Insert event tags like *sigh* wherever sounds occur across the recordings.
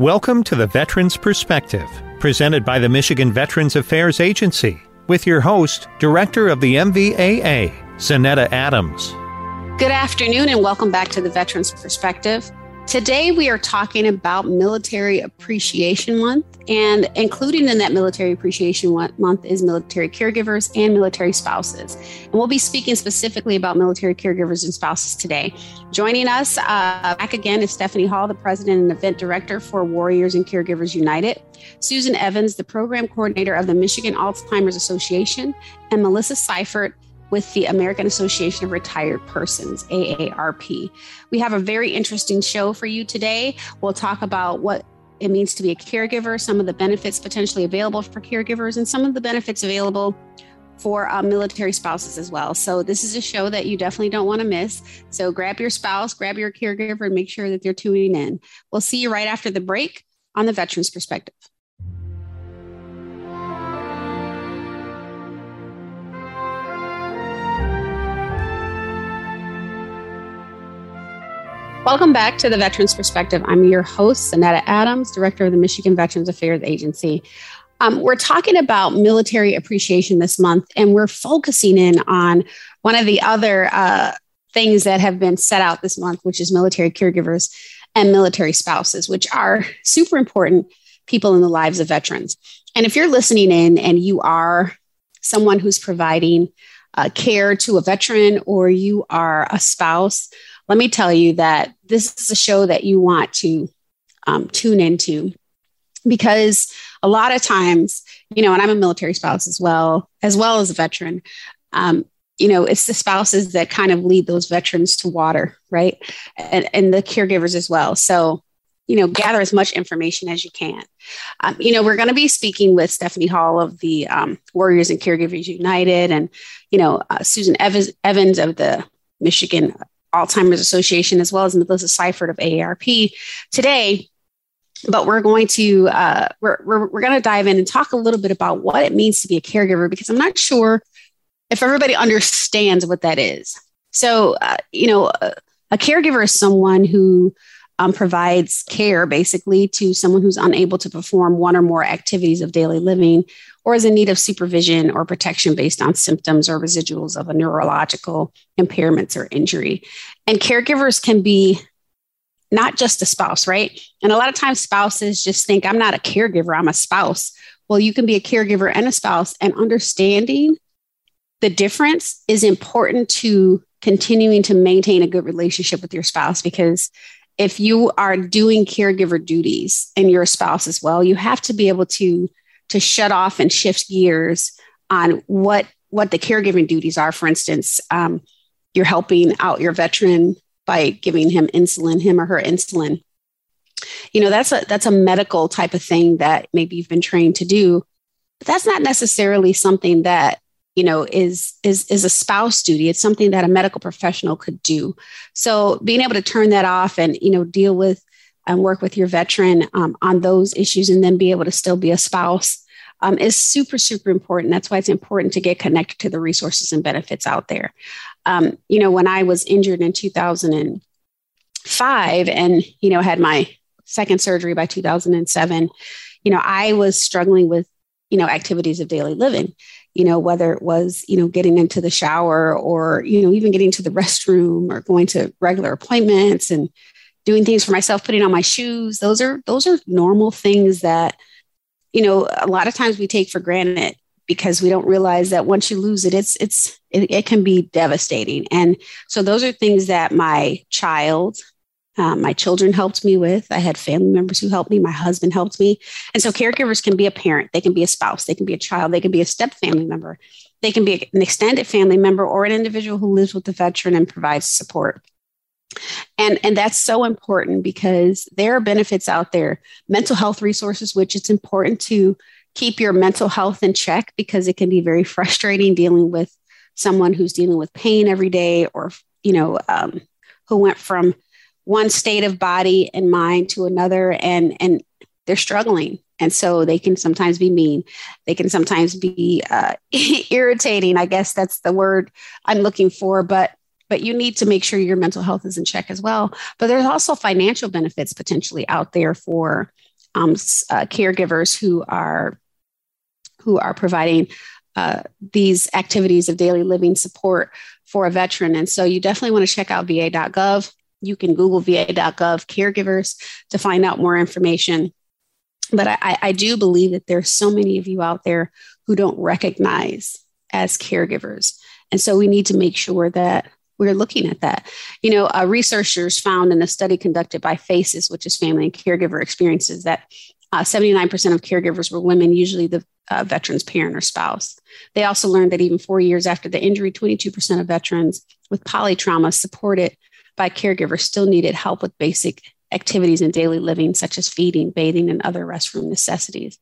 Welcome to the Veterans Perspective, presented by the Michigan Veterans Affairs Agency, with your host, Director of the MVAA, Zanetta Adams. Good afternoon, and welcome back to the Veterans Perspective. Today, we are talking about Military Appreciation Month, and including in that Military Appreciation Month is military caregivers and military spouses. And we'll be speaking specifically about military caregivers and spouses today. Joining us uh, back again is Stephanie Hall, the President and Event Director for Warriors and Caregivers United, Susan Evans, the Program Coordinator of the Michigan Alzheimer's Association, and Melissa Seifert, with the American Association of Retired Persons, AARP. We have a very interesting show for you today. We'll talk about what it means to be a caregiver, some of the benefits potentially available for caregivers, and some of the benefits available for uh, military spouses as well. So, this is a show that you definitely don't want to miss. So, grab your spouse, grab your caregiver, and make sure that they're tuning in. We'll see you right after the break on the Veterans Perspective. Welcome back to the Veterans Perspective. I'm your host, Zanetta Adams, Director of the Michigan Veterans Affairs Agency. Um, we're talking about military appreciation this month, and we're focusing in on one of the other uh, things that have been set out this month, which is military caregivers and military spouses, which are super important people in the lives of veterans. And if you're listening in and you are someone who's providing uh, care to a veteran or you are a spouse, let me tell you that this is a show that you want to um, tune into because a lot of times, you know, and I'm a military spouse as well, as well as a veteran. Um, you know, it's the spouses that kind of lead those veterans to water, right? And, and the caregivers as well. So, you know, gather as much information as you can. Um, you know, we're going to be speaking with Stephanie Hall of the um, Warriors and Caregivers United, and you know, uh, Susan Evans, Evans of the Michigan Alzheimer's Association, as well as Melissa Seifert of AARP today. But we're going to uh, we're, we're, we're going to dive in and talk a little bit about what it means to be a caregiver because I'm not sure if everybody understands what that is. So, uh, you know, a, a, caregiver is someone who um, provides care basically to someone who's unable to perform one or more activities of daily living or is in need of supervision or protection based on symptoms or residuals of a neurological impairments or injury. And caregivers can be not just a spouse, right? And a lot of times spouses just think, I'm not a caregiver, I'm a spouse. Well, you can be a caregiver and a spouse, and understanding the difference is important to continuing to maintain a good relationship with your spouse because if you are doing caregiver duties and you're a spouse as well, you have to be able to to shut off and shift gears on what what the caregiving duties are. For instance, um, you're helping out your veteran by giving him insulin, him or her insulin. You know, that's a that's a medical type of thing that maybe you've been trained to do, but that's not necessarily something that you know is is is a spouse duty it's something that a medical professional could do so being able to turn that off and you know deal with and work with your veteran um, on those issues and then be able to still be a spouse um, is super, super important. That's why it's important to get connected to the resources and benefits out there. Um, you know, when I was injured in 2005 and, you know, had my second surgery by 2007, you know, I was struggling with, you know, activities of daily living you know, whether it was, you know, getting into the shower or, you know, even getting to the *laughs* restroom or going to regular appointments and doing things for myself, putting on my shoes. Those are those are normal things that, you know, a lot of times we take for granted because we don't realize that once you lose it, it's it's it, it can be devastating. And so those are things that my child, um, my children helped me with. I had family members who helped me. My husband helped me. And so caregivers can be a parent, they can be a spouse, they can be a child, they can be a step family member, they can be an extended family member or an individual who lives with the veteran and provides support. And, and that's so important because there are benefits out there, mental health resources, which it's important to keep your mental health in check because it can be very *laughs* frustrating dealing with someone who's dealing with pain every day or, you know, um, who went from one state of body and mind to another and, and they're struggling. And so they can sometimes be mean. They can sometimes be uh, *laughs* irritating. I guess that's the word I'm looking for. But but you need to make sure your mental health is in check as well. But there's also financial benefits potentially out there for um, uh, caregivers who are who are providing uh, these activities of daily living support for a veteran. And so you definitely want to check out va.gov. You can Google va.gov caregivers to find out more information. But I, I do believe that there's so many of you out there who don't recognize as caregivers. And so we need to make sure that we're looking at that. You know, uh, researchers found in a study conducted by FACES, which is Family and Caregiver Experiences, that uh, 79% of caregivers were women, usually the uh, veteran's parent or spouse. They also learned that even four years after the injury, 22% of veterans with polytrauma supported by caregivers still needed help with basic activities in daily living, such as feeding, bathing, and other restroom necessities.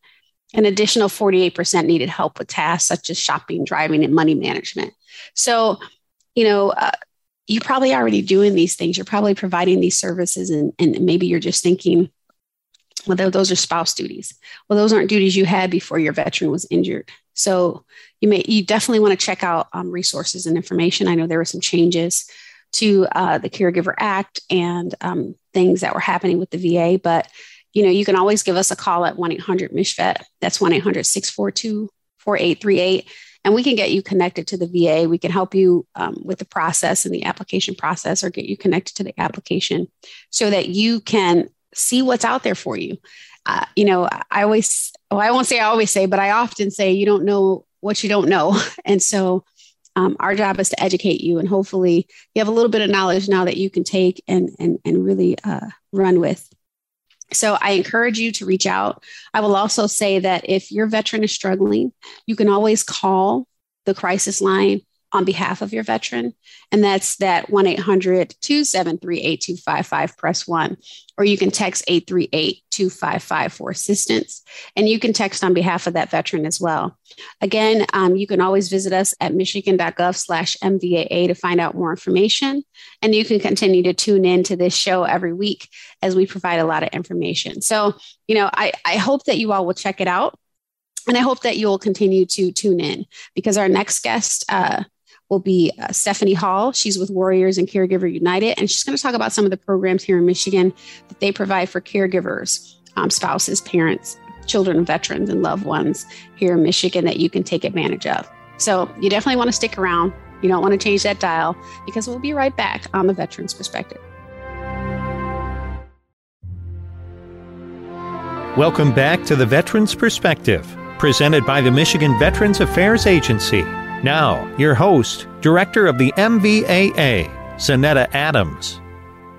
An additional 48% needed help with tasks such as shopping, driving, and money management. So, you know, uh, you're probably already doing these things. You're probably providing these services, and, and maybe you're just thinking, well, those are spouse duties. Well, those aren't duties you had before your veteran was injured. So you may you definitely want to check out um, resources and information. I know there were some changes to uh, the Caregiver Act and um, things that were happening with the VA, but you know you can always give us a call at 1-800-MICHVET. That's 1-800-642-4838 and we can get you connected to the VA. We can help you um, with the process and the application process or get you connected to the application so that you can see what's out there for you. Uh, you know, I always, well, I won't say I always say, but I often say you don't know what you don't know. *laughs* And so um, our job is to educate you and hopefully you have a little bit of knowledge now that you can take and, and, and really uh, run with. So I encourage you to reach out. I will also say that if your veteran is struggling, you can always call the crisis line on behalf of your veteran. And that's that 1 800 273 8255, press one. Or you can text 838 2555 for assistance. And you can text on behalf of that veteran as well. Again, um, you can always visit us at michigan.gov slash MVAA to find out more information. And you can continue to tune in to this show every week as we provide a lot of information. So, you know, I, I hope that you all will check it out. And I hope that you will continue to tune in because our next guest, uh, will be uh, Stephanie Hall. She's with Warriors and Caregiver United, and she's going to talk about some of the programs here in Michigan that they provide for caregivers, um, spouses, parents, children, veterans, and loved ones here in Michigan that you can take advantage of. So you definitely want to stick around. You don't want to change that dial because we'll be right back on the Veterans Perspective. Welcome back to the Veterans Perspective, presented by the Michigan Veterans Affairs Agency. Now, your host, Director of the MVAA, Zanetta Adams.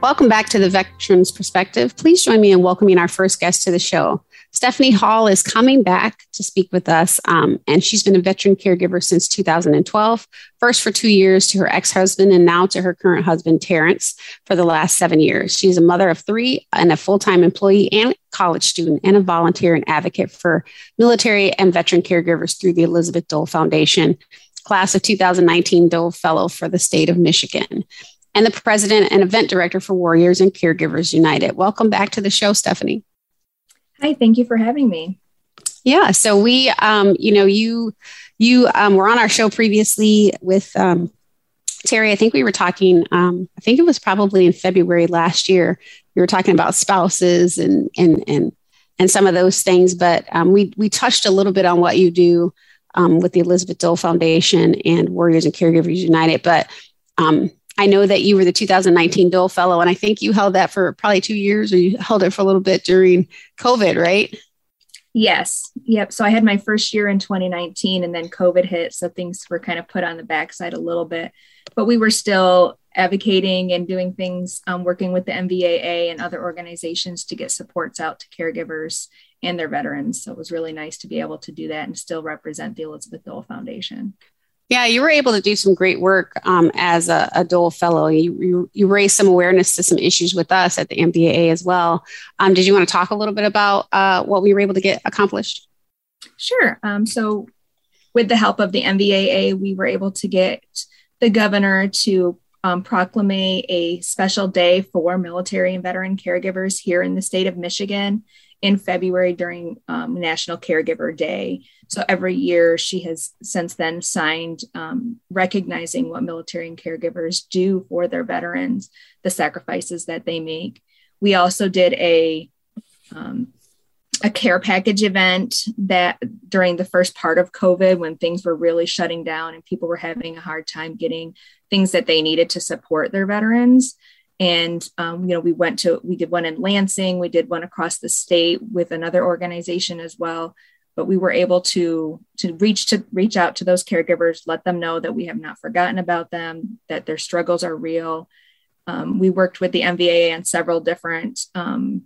Welcome back to the Veterans Perspective. Please join me in welcoming our first guest to the show. Stephanie Hall is coming back to speak with us, um, and she's been a veteran caregiver since 2012, first for two years to her ex husband, and now to her current husband, Terrence, for the last seven years. She's a mother of three and a full time employee and college student, and a volunteer and advocate for military and veteran caregivers through the Elizabeth Dole Foundation class of 2019 Dole Fellow for the state of Michigan, and the president and event director for Warriors and Caregivers United. Welcome back to the show, Stephanie. Hi, thank you for having me. Yeah, so we, um, you know, you you um, were on our show previously with um, Terry. I think we were talking. Um, I think it was probably in February last year. We were talking about spouses and and and and some of those things, but um, we we touched a little bit on what you do um, with the Elizabeth Dole Foundation and Warriors and Caregivers United. But um, I know that you were the 2019 Dole Fellow, and I think you held that for probably two years, or you held it for a little bit during COVID, right? Yes. Yep. So I had my first year in 2019, and then COVID hit, so things were kind of put on the backside a little bit. But we were still advocating and doing things, um, working with the MVAA and other organizations to get supports out to caregivers and their veterans. So it was really nice to be able to do that and still represent the Elizabeth Dole Foundation. Yeah, you were able to do some great work um, as a, a, Dole Fellow. You, you, you raised some awareness to some issues with us at the MVAA as well. Um, did you want to talk a little bit about uh, what we were able to get accomplished? Sure. Um, so, with the help of the MVAA, we were able to get the governor to um, proclaim a special day for military and veteran caregivers here in the state of Michigan in February during um, National Caregiver Day. So every year she has since then signed um, recognizing what military and caregivers do for their veterans, the sacrifices that they make. We also did a um, a care package event that during the first part of COVID, when things were really shutting down and people were having a hard time getting things that they needed to support their veterans. And um, you know, we went to we did one in Lansing, we did one across the state with another organization as well. But we were able to to reach to reach out to those caregivers, let them know that we have not forgotten about them, that their struggles are real. Um, we worked with the mva on several different um,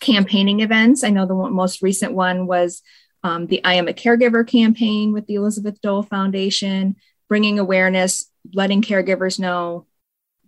campaigning events. I know the most recent one was um, the I Am a Caregiver campaign with the Elizabeth Dole Foundation, bringing awareness, letting caregivers know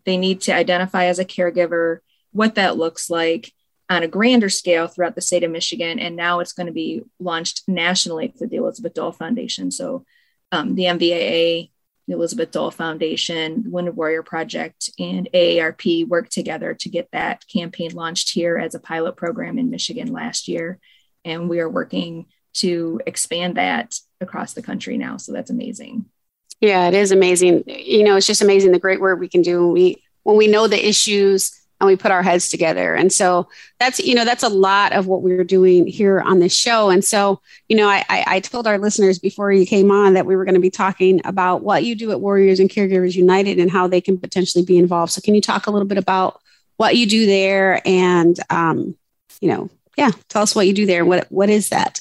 they need to identify as a caregiver, what that looks like on a grander scale throughout the state of Michigan. And now it's going to be launched nationally through the Elizabeth Dole Foundation. So um, the MVAA the Elizabeth Dole Foundation, Wounded Warrior Project, and AARP worked together to get that campaign launched here as a pilot program in Michigan last year. And we are working to expand that across the country now. So that's amazing. Yeah, it is amazing. You know, it's just amazing the great work we can do when we when we know the issues and we put our heads together. And so that's, you know, that's a lot of what we're doing here on this show. And so, you know, I, I, told our listeners before you came on that we were going to be talking about what you do at Warriors and Caregivers United and how they can potentially be involved. So can you talk a little bit about what you do there and, um, you know, yeah, tell us what you do there. What, what is that?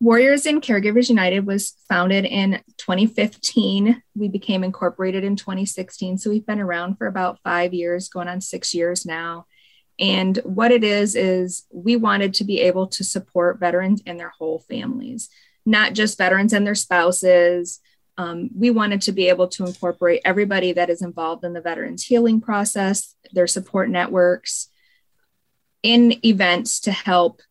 Warriors and Caregivers United was founded in 2015. We became incorporated in 2016. So we've been around for about five years, going on six years now. And what it is, is we wanted to be able to support veterans and their whole families, not just veterans and their spouses. Um, we wanted to be able to incorporate everybody that is involved in the veterans healing process, their support networks, in events to help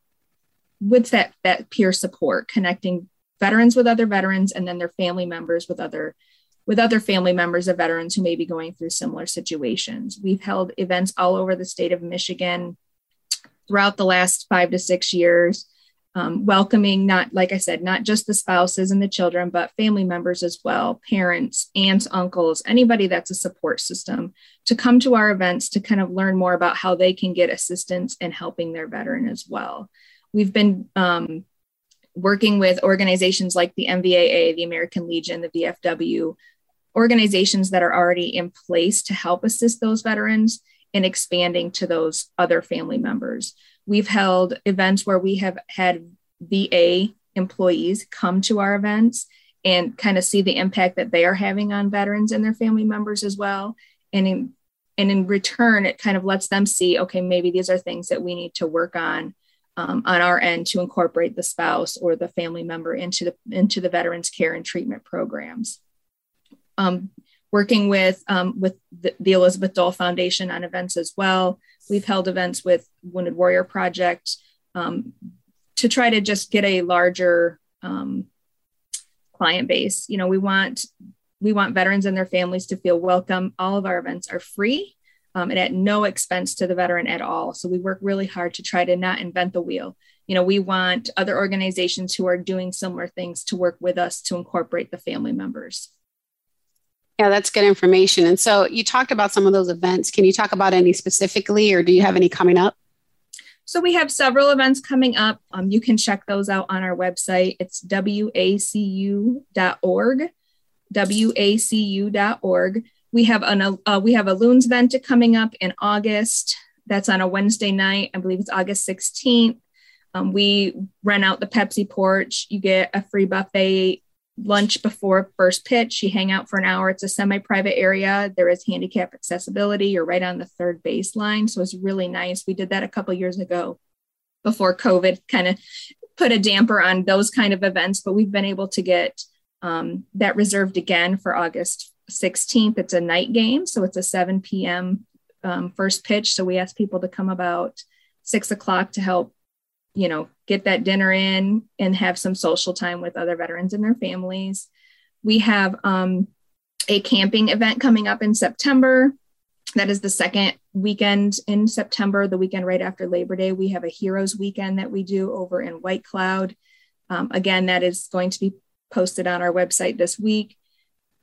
with that that peer support connecting veterans with other veterans and then their family members with other with other family members of veterans who may be going through similar situations. We've held events all over the state of michigan throughout the last five to six years um, welcoming not like i said not just the spouses and the children but family members as well parents aunts uncles anybody that's a support system to come to our events to kind of learn more about how they can get assistance in helping their veteran as well We've been um, working with organizations like the MVAA, the American Legion, the VFW, organizations that are already in place to help assist those veterans and expanding to those other family members. We've held events where we have had VA employees come to our events and kind of see the impact that they are having on veterans and their family members as well. And in, and in return, it kind of lets them see, okay, maybe these are things that we need to work on um, on our end to incorporate the spouse or the family member into the into the veterans care and treatment programs. Um, working with um, with the, the, Elizabeth Dole Foundation on events as well. We've held events with Wounded Warrior Project um, to try to just get a larger um, client base. You know, we want we want veterans and their families to feel welcome. All of our events are free um, and at no expense to the veteran at all. So we work really hard to try to not invent the wheel. You know, we want other organizations who are doing similar things to work with us to incorporate the family members. Yeah, that's good information. And so you talked about some of those events. Can you talk about any specifically, or do you have any coming up? So we have several events coming up. Um, you can check those out on our website. It's wacu.org, wacu.org we have an uh, we have a loons event coming up in August. That's on a Wednesday night. I believe it's August 16th. Um, we rent out the Pepsi porch. You get a free buffet lunch before first pitch. You hang out for an hour. It's a semi-private area. There is handicap accessibility. You're right on the third baseline, so it's really nice. We did that a couple years ago before COVID kind of put a damper on those kind of events, but we've been able to get um, that reserved again for August 16th. It's a night game, so it's a 7 p.m. Um, first pitch. So we ask people to come about six o'clock to help, you know, get that dinner in and have some social time with other veterans and their families. We have um, a camping event coming up in September. That is the second weekend in September, the weekend right after Labor Day. We have a Heroes Weekend that we do over in White Cloud. Um, again, that is going to be posted on our website this week.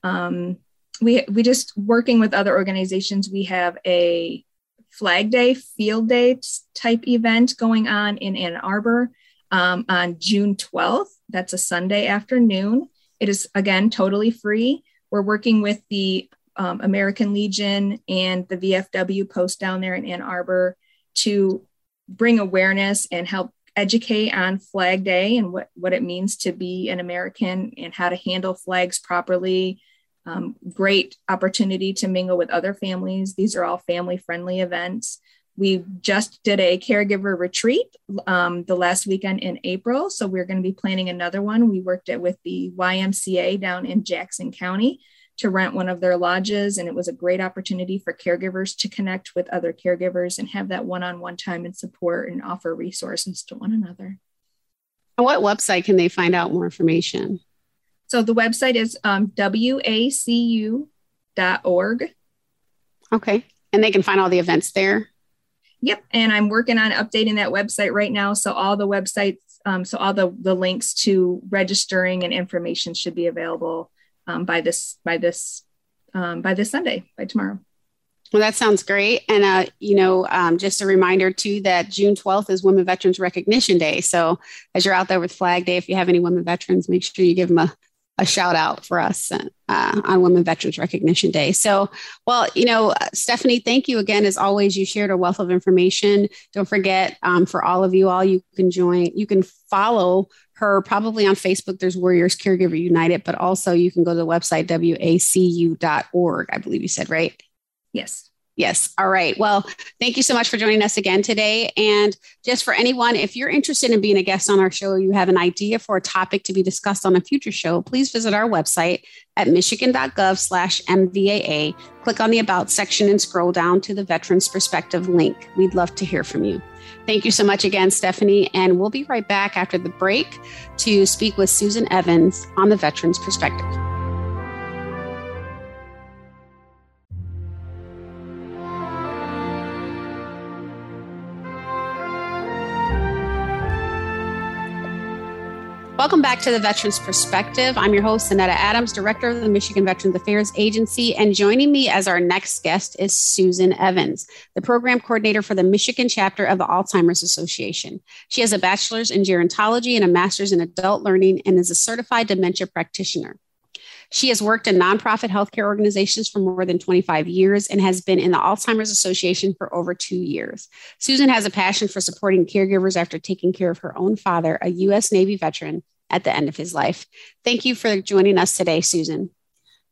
Um, we we just working with other organizations we have a Flag Day field day type event going on in Ann Arbor um, on June 12th. That's a Sunday afternoon. It is, again, totally free. We're working with the um, American Legion and the VFW post down there in Ann Arbor to bring awareness and help educate on Flag Day and what, what it means to be an American and how to handle flags properly. Um, great opportunity to mingle with other families. These are all family friendly events. We just did a caregiver retreat um, the last weekend in April. So we're going to be planning another one. We worked it with the YMCA down in Jackson County to rent one of their lodges. And it was a great opportunity for caregivers to connect with other caregivers and have that one on one time and support and offer resources to one another. What website can they find out more information? So the website is um, wacu.org. Okay. And they can find all the events there? Yep. And I'm working on updating that website right now. So all the websites, um, so all the, the links to registering and information should be available um, by this by this um, by this Sunday by tomorrow. Well, that sounds great. And, uh, you know, um, just a reminder too that June 12th is Women Veterans Recognition Day. So as you're out there with Flag Day, if you have any women veterans, make sure you give them a, a shout out for us uh, on Women Veterans Recognition Day. So, well, you know, Stephanie, thank you again. As always, you shared a wealth of information. Don't forget, um, for all of you all, you can join, you can follow her probably on Facebook. There's Warriors Caregiver United, but also you can go to the website, wacu.org, I believe you said, right? Yes. Yes. All right. Well, thank you so much for joining us again today. And just for anyone, if you're interested in being a guest on our show, you have an idea for a topic to be discussed on a future show, please visit our website at michigan.gov slash MVAA. Click on the About section and scroll down to the Veterans Perspective link. We'd love to hear from you. Thank you so much again, Stephanie. And we'll be right back after the break to speak with Susan Evans on the Veterans Perspective. Welcome back to the Veterans Perspective. I'm your host, Zanetta Adams, Director of the Michigan Veterans Affairs Agency. And joining me as our next guest is Susan Evans, the Program Coordinator for the Michigan chapter of the Alzheimer's Association. She has a bachelor's in gerontology and a master's in adult learning and is a certified dementia practitioner. She has worked in nonprofit healthcare organizations for more than 25 years and has been in the Alzheimer's Association for over two years. Susan has a passion for supporting caregivers after taking care of her own father, a U.S. Navy veteran, at the end of his life. Thank you for joining us today, Susan.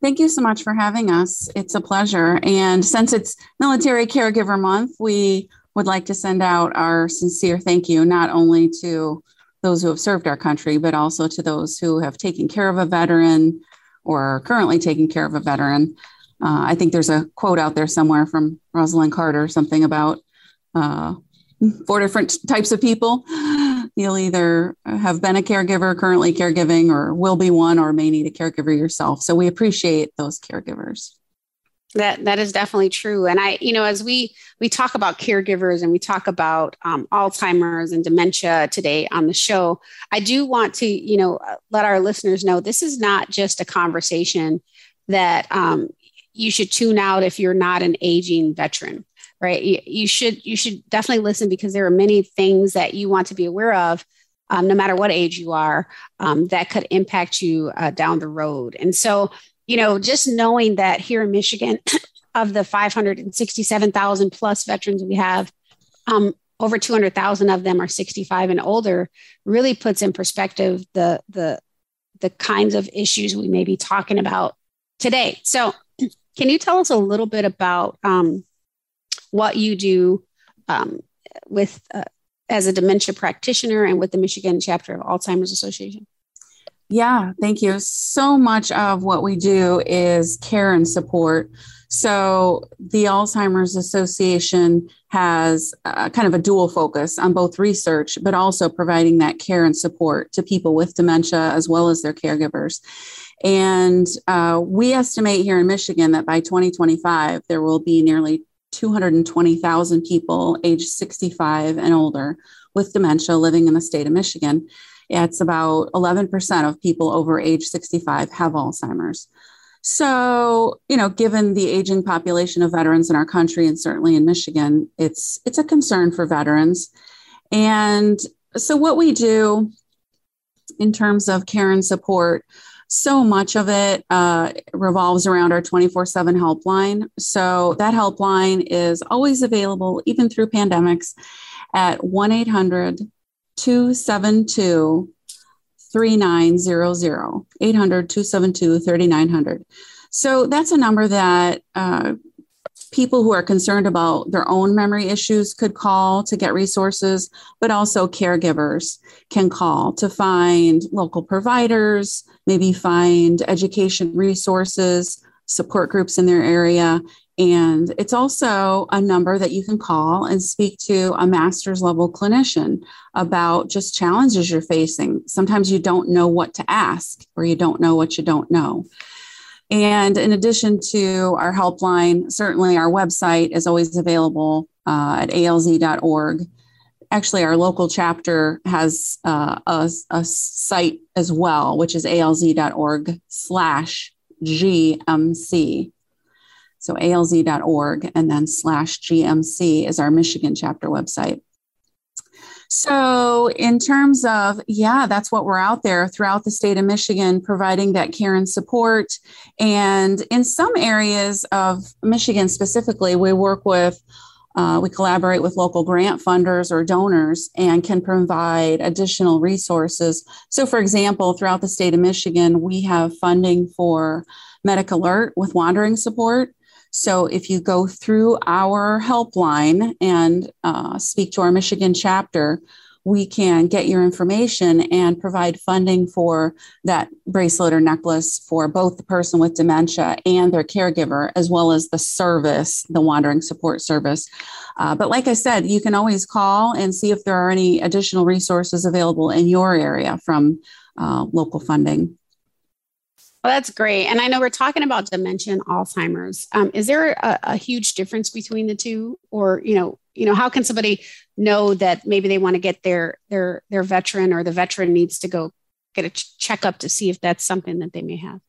Thank you so much for having us. It's a pleasure. And since it's Military Caregiver Month, we would like to send out our sincere thank you, not only to those who have served our country, but also to those who have taken care of a veteran or currently taking care of a veteran. Uh, I think there's a quote out there somewhere from Rosalynn Carter, something about uh, four different types of people. You'll either have been a caregiver, currently caregiving, or will be one, or may need a caregiver yourself. So we appreciate those caregivers. That that is definitely true. And I, you know, as we we talk about caregivers and we talk about um, Alzheimer's and dementia today on the show, I do want to, you know, let our listeners know this is not just a conversation that um, you should tune out if you're not an aging veteran right you, you, should you should definitely listen because there are many things that you want to be aware of um, no matter what age you are um, that could impact you uh, down the road and so you know just knowing that here in michigan *coughs* of the 567000 plus veterans we have um, over 200000 of them are 65 and older really puts in perspective the the the kinds of issues we may be talking about today so *clears throat* can you tell us a little bit about um, what you do um, with uh, as a dementia practitioner and with the Michigan chapter of Alzheimer's Association? Yeah, thank you. So much of what we do is care and support. So, the Alzheimer's Association has uh, kind of a dual focus on both research, but also providing that care and support to people with dementia as well as their caregivers. And uh, we estimate here in Michigan that by 2025, there will be nearly 220,000 people age 65 and older with dementia living in the state of Michigan. It's about 11% of people over age 65 have Alzheimer's. So, you know, given the aging population of veterans in our country and certainly in Michigan, it's it's a concern for veterans. And so what we do in terms of care and support, so much of it uh, revolves around our 24 7 helpline. So that helpline is always available, even through pandemics, at 1 800 272 3900, 800 272 3900. So that's a number that uh, people who are concerned about their own memory issues could call to get resources, but also caregivers can call to find local providers, maybe find education resources, support groups in their area. And it's also a number that you can call and speak to a master's level clinician about just challenges you're facing. Sometimes you don't know what to ask or you don't know what you don't know. And in addition to our helpline, certainly our website is always available uh, at alz.org. Actually, our local chapter has uh, a, a site as well, which is alz.org slash GMC. So alz.org and then slash GMC is our Michigan chapter website. So, in terms of, yeah, that's what we're out there throughout the state of Michigan, providing that care and support. And in some areas of Michigan specifically, we work with, uh, we collaborate with local grant funders or donors and can provide additional resources. So, for example, throughout the state of Michigan, we have funding for Medic Alert with wandering support. So if you go through our helpline and uh, speak to our Michigan chapter, we can get your information and provide funding for that bracelet or necklace for both the person with dementia and their caregiver, as well as the service, the wandering support service. Uh, but like I said, you can always call and see if there are any additional resources available in your area from uh, local funding. Well, that's great. And I know we're talking about dementia and Alzheimer's. Um, is there a, a, huge difference between the two, or you know, you know, how can somebody know that maybe they want to get their their their veteran or the veteran needs to go get a ch- checkup to see if that's something that they may have?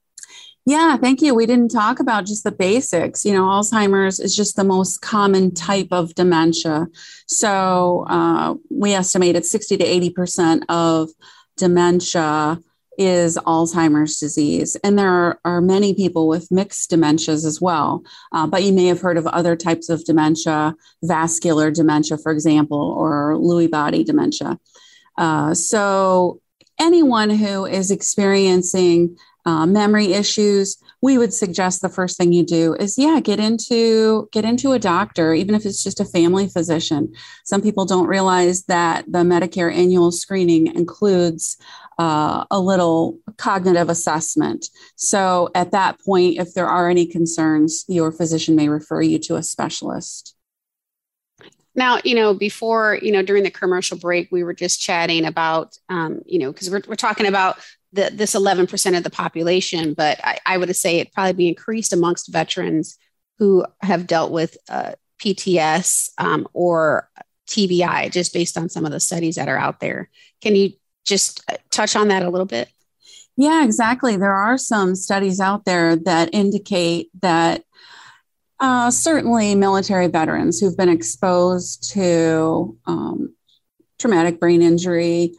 Yeah, thank you. We didn't talk about just the basics. You know, Alzheimer's is just the most common type of dementia. So uh, we estimated 60 to 80% of dementia is Alzheimer's disease. And there are, are many people with mixed dementias as well. Uh, but you may have heard of other types of dementia, vascular dementia, for example, or Lewy body dementia. Uh, so, anyone who is experiencing uh, memory issues, we would suggest the first thing you do is yeah get into get into a doctor even if it's just a family physician some people don't realize that the medicare annual screening includes uh, a little cognitive assessment so at that point if there are any concerns your physician may refer you to a specialist now you know before you know during the commercial break we were just chatting about um, you know because we're, we're talking about the, this 11% of the population, but I, I would say it probably be increased amongst veterans who have dealt with uh, PTS um, or TBI, just based on some of the studies that are out there. Can you just touch on that a little bit? Yeah, exactly. There are some studies out there that indicate that uh, certainly military veterans who've been exposed to um, traumatic brain injury,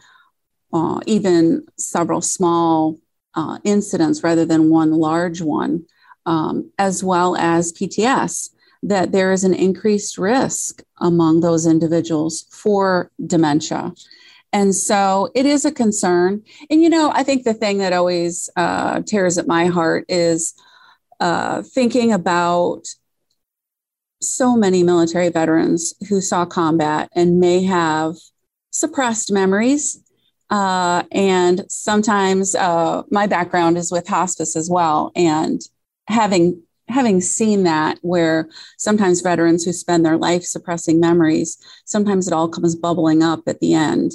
uh, even several small uh, incidents rather than one large one, um, as well as PTS, that there is an increased risk among those individuals for dementia. And so it is a concern. And, you know, I think the thing that always uh, tears at my heart is uh, thinking about so many military veterans who saw combat and may have suppressed memories uh, and sometimes uh, my background is with hospice as well. And having having seen that where sometimes veterans who spend their life suppressing memories, sometimes it all comes bubbling up at the end.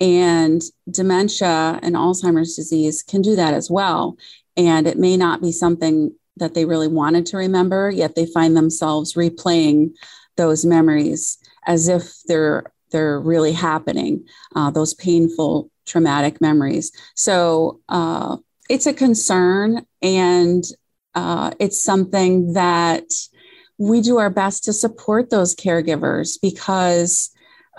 And dementia and Alzheimer's disease can do that as well. And it may not be something that they really wanted to remember, yet they find themselves replaying those memories as if they're they're really happening, uh, those painful, traumatic memories. So uh, it's a concern. And uh, it's something that we do our best to support those caregivers because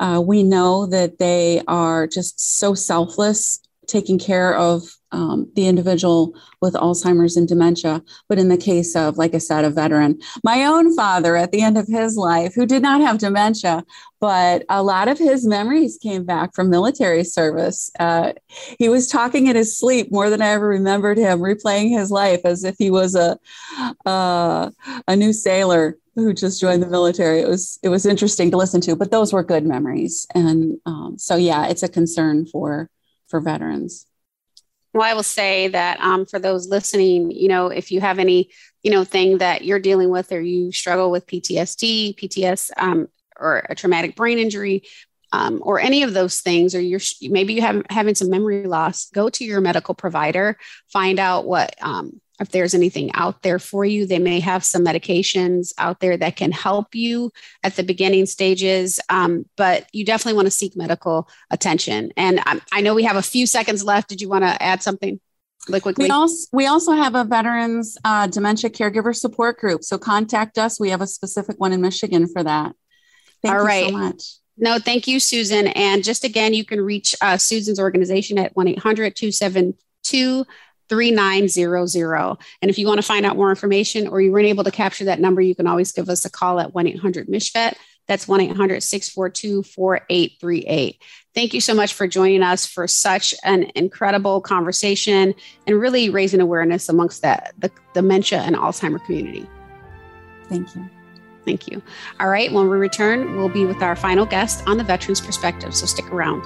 uh, we know that they are just so selfless taking care of um, the individual with Alzheimer's and dementia. But in the case of, like I said, a veteran, my own father at the end of his life, who did not have dementia, but a lot of his memories came back from military service. Uh, he was talking in his sleep more than I ever remembered him, replaying his life as if he was a uh, a new sailor who just joined the military. It was it was interesting to listen to, but those were good memories, and um, so yeah, it's a concern for for veterans? Well, I will say that um, for those listening, you know, if you have any, you know, thing that you're dealing with or you struggle with PTSD, PTS, um, or a traumatic brain injury, um, or any of those things, or you're maybe you have having some memory loss, go to your medical provider, find out what um, if there's anything out there for you. They may have some medications out there that can help you at the beginning stages, um, but you definitely want to seek medical attention. And I, I know we have a few seconds left. Did you want to add something? We also, we also have a veterans uh, dementia caregiver support group. So contact us. We have a specific one in Michigan for that. Thank All right. so much. No, thank you, Susan. And just again, you can reach uh, Susan's organization at 1 800 272 3900. And if you want to find out more information or you weren't able to capture that number, you can always give us a call at 1 800 MICHVET. That's 1 800 642 4838. Thank you so much for joining us for such an incredible conversation and really raising awareness amongst that, the dementia and Alzheimer community. Thank you. Thank you. All right, when we return, we'll be with our final guest on the Veterans Perspective, so stick around.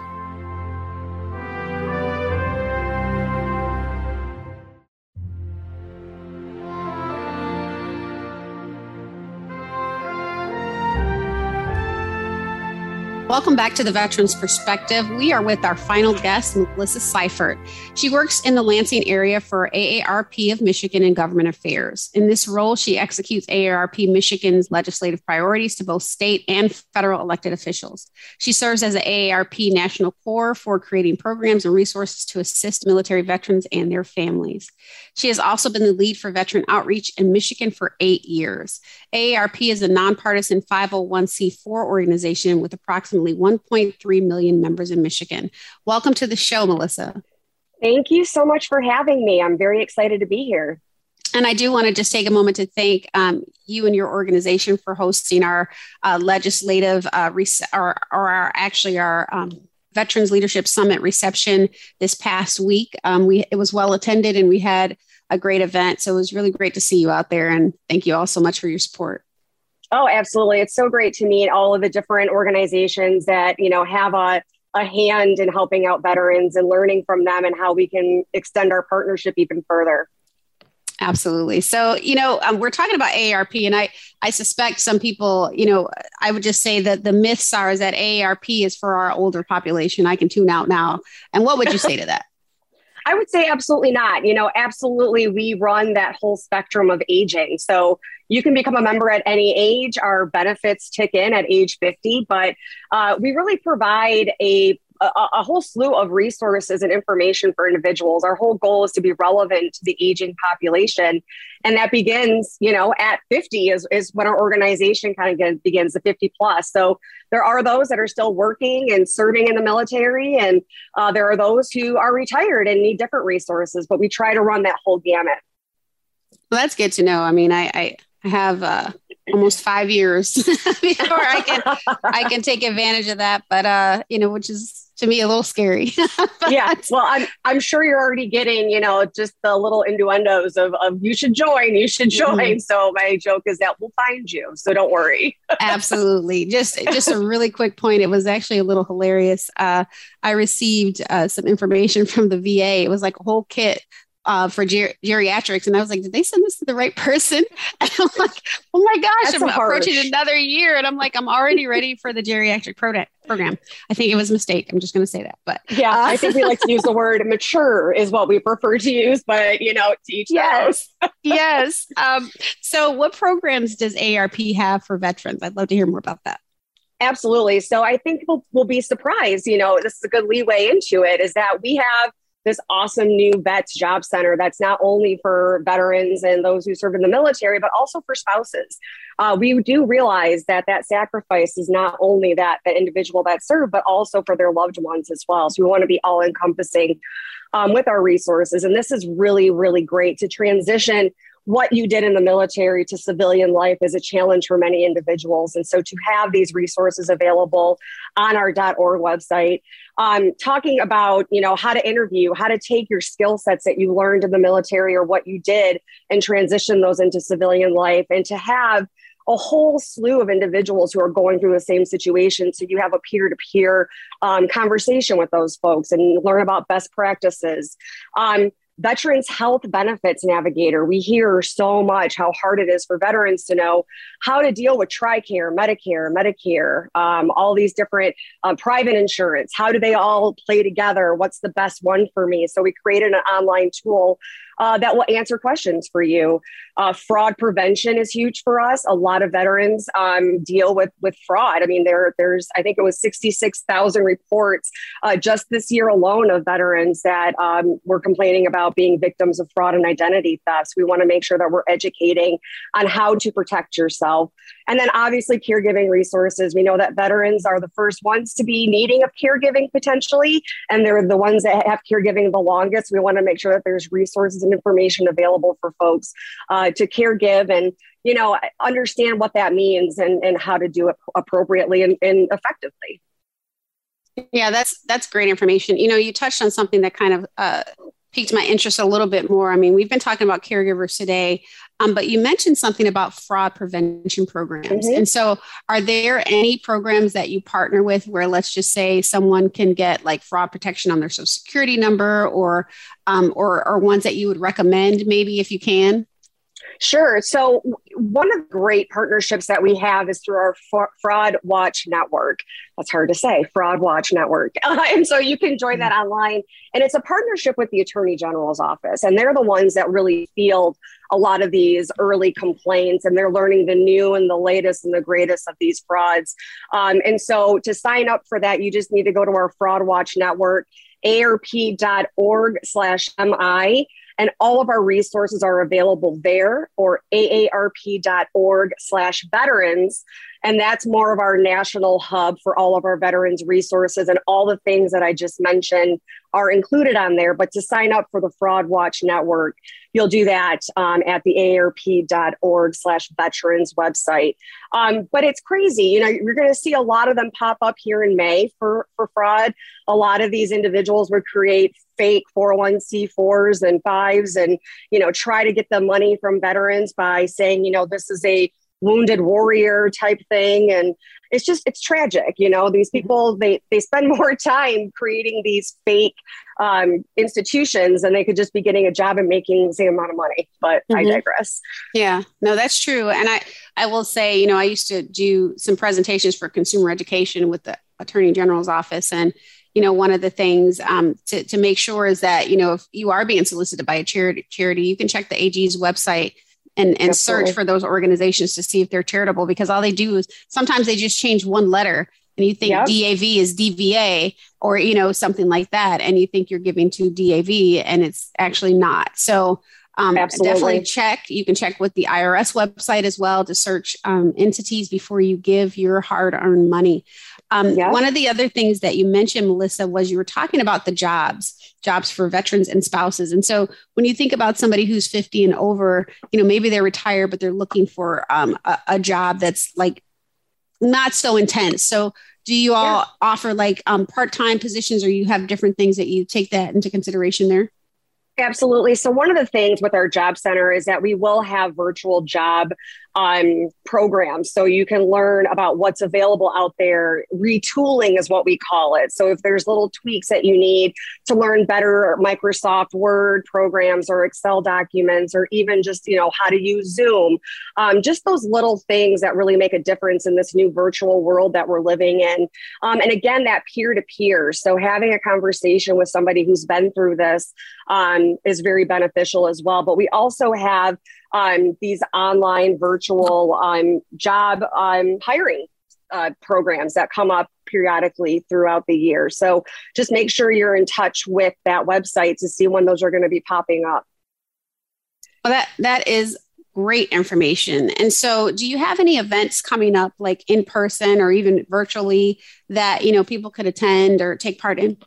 Welcome back to the Veterans Perspective. We are with our final guest, Melissa Seifert. She works in the Lansing area for AARP of Michigan in Government Affairs. In this role, she executes AARP Michigan's legislative priorities to both state and federal elected officials. She serves as the AARP National Core for creating programs and resources to assist military veterans and their families. She has also been the lead for veteran outreach in Michigan for eight years. AARP is a nonpartisan 501c4 organization with approximately 1.3 million members in Michigan. Welcome to the show, Melissa. Thank you so much for having me. I'm very excited to be here. And I do want to just take a moment to thank um, you and your organization for hosting our uh, legislative uh, or, or our actually our um, Veterans Leadership Summit reception this past week. Um, we it was well attended and we had a great event. So it was really great to see you out there. And thank you all so much for your support. Oh, absolutely. It's so great to meet all of the different organizations that, you know, have a, a hand in helping out veterans and learning from them and how we can extend our partnership even further. Absolutely. So, you know, um, we're talking about AARP, and I, I suspect some people, you know, I would just say that the myths are is that AARP is for our older population. I can tune out now. And what would you say to that? *laughs* I would say absolutely not. You know, absolutely, we run that whole spectrum of aging. So you can become a member at any age. Our benefits tick in at age 50, but uh, we really provide a a, a, whole slew of resources and information for individuals. Our whole goal is to be relevant to the aging population. And that begins, you know, at 50 is, is when our organization kind of begins the 50 plus. So there are those that are still working and serving in the military, and uh, there are those who are retired and need different resources, but we try to run that whole gamut. Well, that's good to know. I mean, I, I have uh, almost five years *laughs* before I can I can take advantage of that. But uh, you know, which is to me a little scary. *laughs* yeah. Well, I'm I'm sure you're already getting, you know, just the little innuendos of, of you should join, you should mm-hmm. join. Mm-hmm. So my joke is that we'll find you. So don't worry. *laughs* Absolutely. Just just a really quick point. It was actually a little hilarious. Uh, I received uh, some information from the VA. It was like a whole kit uh, for ger- geriatrics. And I was like, did they send this to the right person? *laughs* And I'm like, oh my gosh, That's I'm approaching another year. And I'm like, I'm already *laughs* ready for the geriatric pro- program. I think it was a mistake. I'm just going to say that. But yeah, uh, I think we like to use the *laughs* word mature is what we prefer to use, but you know, to each yes, yes. Um, so what programs does ARP have for veterans? I'd love to hear more about that. Absolutely. So I think we'll, we'll be surprised, you know, this is a good leeway into it is that we have this awesome new vets job center that's not only for veterans and those who serve in the military but also for spouses. Uh, we do realize that that sacrifice is not only that the individual that served but also for their loved ones as well. So we want to be all encompassing um, with our resources. And this is really really great to transition what you did in the military to civilian life is a challenge for many individuals. And so to have these resources available on our .org website, um, talking about, you know, how to interview, how to take your skill sets that you learned in the military or what you did and transition those into civilian life and to have a whole slew of individuals who are going through the same situation. So you have a peer to peer conversation with those folks and learn about best practices. Um, Veterans Health Benefits Navigator. We hear so much how hard it is for veterans to know how to deal with TRICARE, Medicare, Medicare, um, all these different uh, private insurance. How do they all play together? What's the best one for me? So we created an online tool uh, that will answer questions for you. Uh, fraud prevention is huge for us. A lot of veterans um, deal with with fraud. I mean, there there's I think it was sixty six thousand reports uh, just this year alone of veterans that um, were complaining about being victims of fraud and identity thefts. We want to make sure that we're educating on how to protect yourself. And then obviously caregiving resources. We know that veterans are the first ones to be needing of caregiving potentially, and they're the ones that have caregiving the longest. We want to make sure that there's resources and information available for folks uh, to care give and you know understand what that means and, and how to do it appropriately and, and effectively. Yeah that's that's great information. You know you touched on something that kind of uh, piqued my interest a little bit more i mean we've been talking about caregivers today um, but you mentioned something about fraud prevention programs. Mm-hmm. And so, are there any programs that you partner with where, let's just say, someone can get like fraud protection on their social security number, or um, or, or ones that you would recommend, maybe if you can? Sure. So, one of the great partnerships that we have is through our Fraud Watch Network. That's hard to say, Fraud Watch Network. Uh, *laughs* and so you can join that online. And it's a partnership with the Attorney General's office. And they're the ones that really field a lot of these early complaints and they're learning the new and the latest and the greatest of these frauds. Um, and so to sign up for that, you just need to go to our Fraud Watch Network, aarp.org slash MI and all of our resources are available there or aarp.org slash veterans. And that's more of our national hub for all of our veterans resources. And all the things that i just mentioned are included on there. But to sign up for the fraud watch network you'll do that um, at the aarp.org slash veterans website. Um, but it's crazy. You know you're going to see a lot of them pop up here in may for, for fraud. A lot of these individuals would create fake 401c4s and fives and you know try to get the money from veterans by saying you know this is a wounded warrior type thing. And it's just it's tragic you know these mm-hmm. people they they spend *laughs* more time creating these fake um, institutions and they could just be getting a job and making the same amount of money. But mm-hmm. i digress. Yeah. No that's true. And i i will say you know i used to do some presentations for consumer education with the attorney general's office. And you know one of the things um, to, to make sure is that you know if you are being solicited by a charity charity you can check the ag's website and, and search for those organizations to see if they're charitable because all they do is sometimes they just change one letter and you think yep. DAV is DVA or you know something like that and you think you're giving to DAV and it's actually not. So um, definitely check. You can check with the IRS website as well to search um, entities before you give your hard-earned money. Um, yep. One of the other things that you mentioned, Melissa, was you were talking about the jobs jobs for veterans and spouses. And so when you think about somebody who's 50 and over, you know, maybe they're retired, but they're looking for um, a, a, job that's like not so intense. So do you all yeah. offer like um, part-time positions or you have different things that you take that into consideration there? Absolutely. So, one of the things with our job center is that we will have virtual job um, programs. So, you can learn about what's available out there. Retooling is what we call it. So, if there's little tweaks that you need to learn better Microsoft Word programs or Excel documents, or even just, you know, how to use Zoom, um, just those little things that really make a difference in this new virtual world that we're living in. Um, and again, that peer to peer. So, having a conversation with somebody who's been through this um, is very beneficial as well. But we also have um, these online virtual um, job um, hiring uh, programs that come up periodically throughout the year. So just make sure you're in touch with that website to see when those are going to be popping up. Well, that that is great information. And so, do you have any events coming up, like in person or even virtually, that you know people could attend or take part in?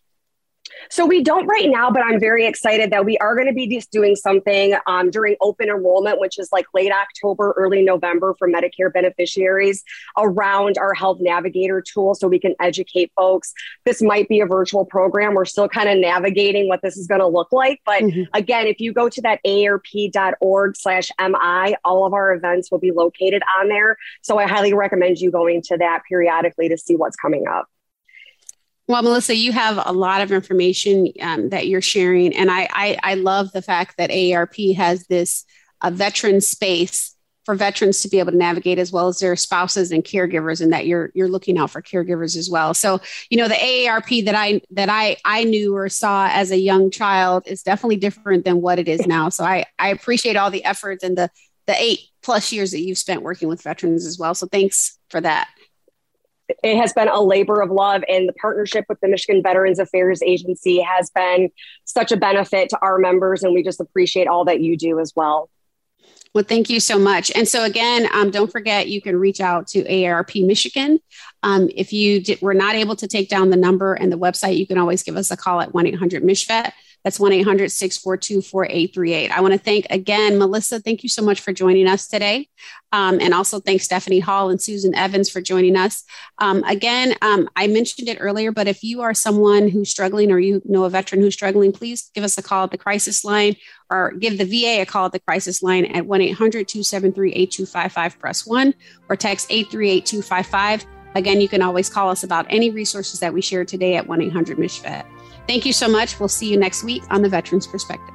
So we don't right now, but I'm very excited that we are going to be just doing something um, during open enrollment, which is like late October, early November for Medicare beneficiaries around our Health Navigator tool so we can educate folks. This might be a virtual program. We're still kind of navigating what this is going to look like. But mm-hmm. again, if you go to that aarp.org slash MI, all of our events will be located on there. So I highly recommend you going to that periodically to see what's coming up. Well, Melissa, you have a lot of information um, that you're sharing, and I, I, I love the fact that AARP has this a veteran space for veterans to be able to navigate as well as their spouses and caregivers, and that you're you're looking out for caregivers as well. So, you know, the AARP that I that I I knew or saw as a young child is definitely different than what it is now. So, I I appreciate all the efforts and the the eight plus years that you've spent working with veterans as well. So, thanks for that it has been a labor of love and the partnership with the michigan veterans affairs agency has been such a benefit to our members and we just appreciate all that you do as well well, thank you so much. And so, again, um, don't forget you can reach out to AARP Michigan. Um, if you did, were not able to take down the number and the website, you can always give us a call at 1 800 MICHVET. That's 1 800 642 4838. I want to thank again, Melissa, thank you so much for joining us today. Um, and also thank Stephanie Hall and Susan Evans for joining us. Um, again, um, I mentioned it earlier, but if you are someone who's struggling or you know a veteran who's struggling, please give us a call at the crisis line or give the VA a call at the crisis line at 1 800 273 8255, press 1, or text 838 255. Again, you can always call us about any resources that we shared today at 1 800 MICHVET. Thank you so much. We'll see you next week on the Veterans Perspective.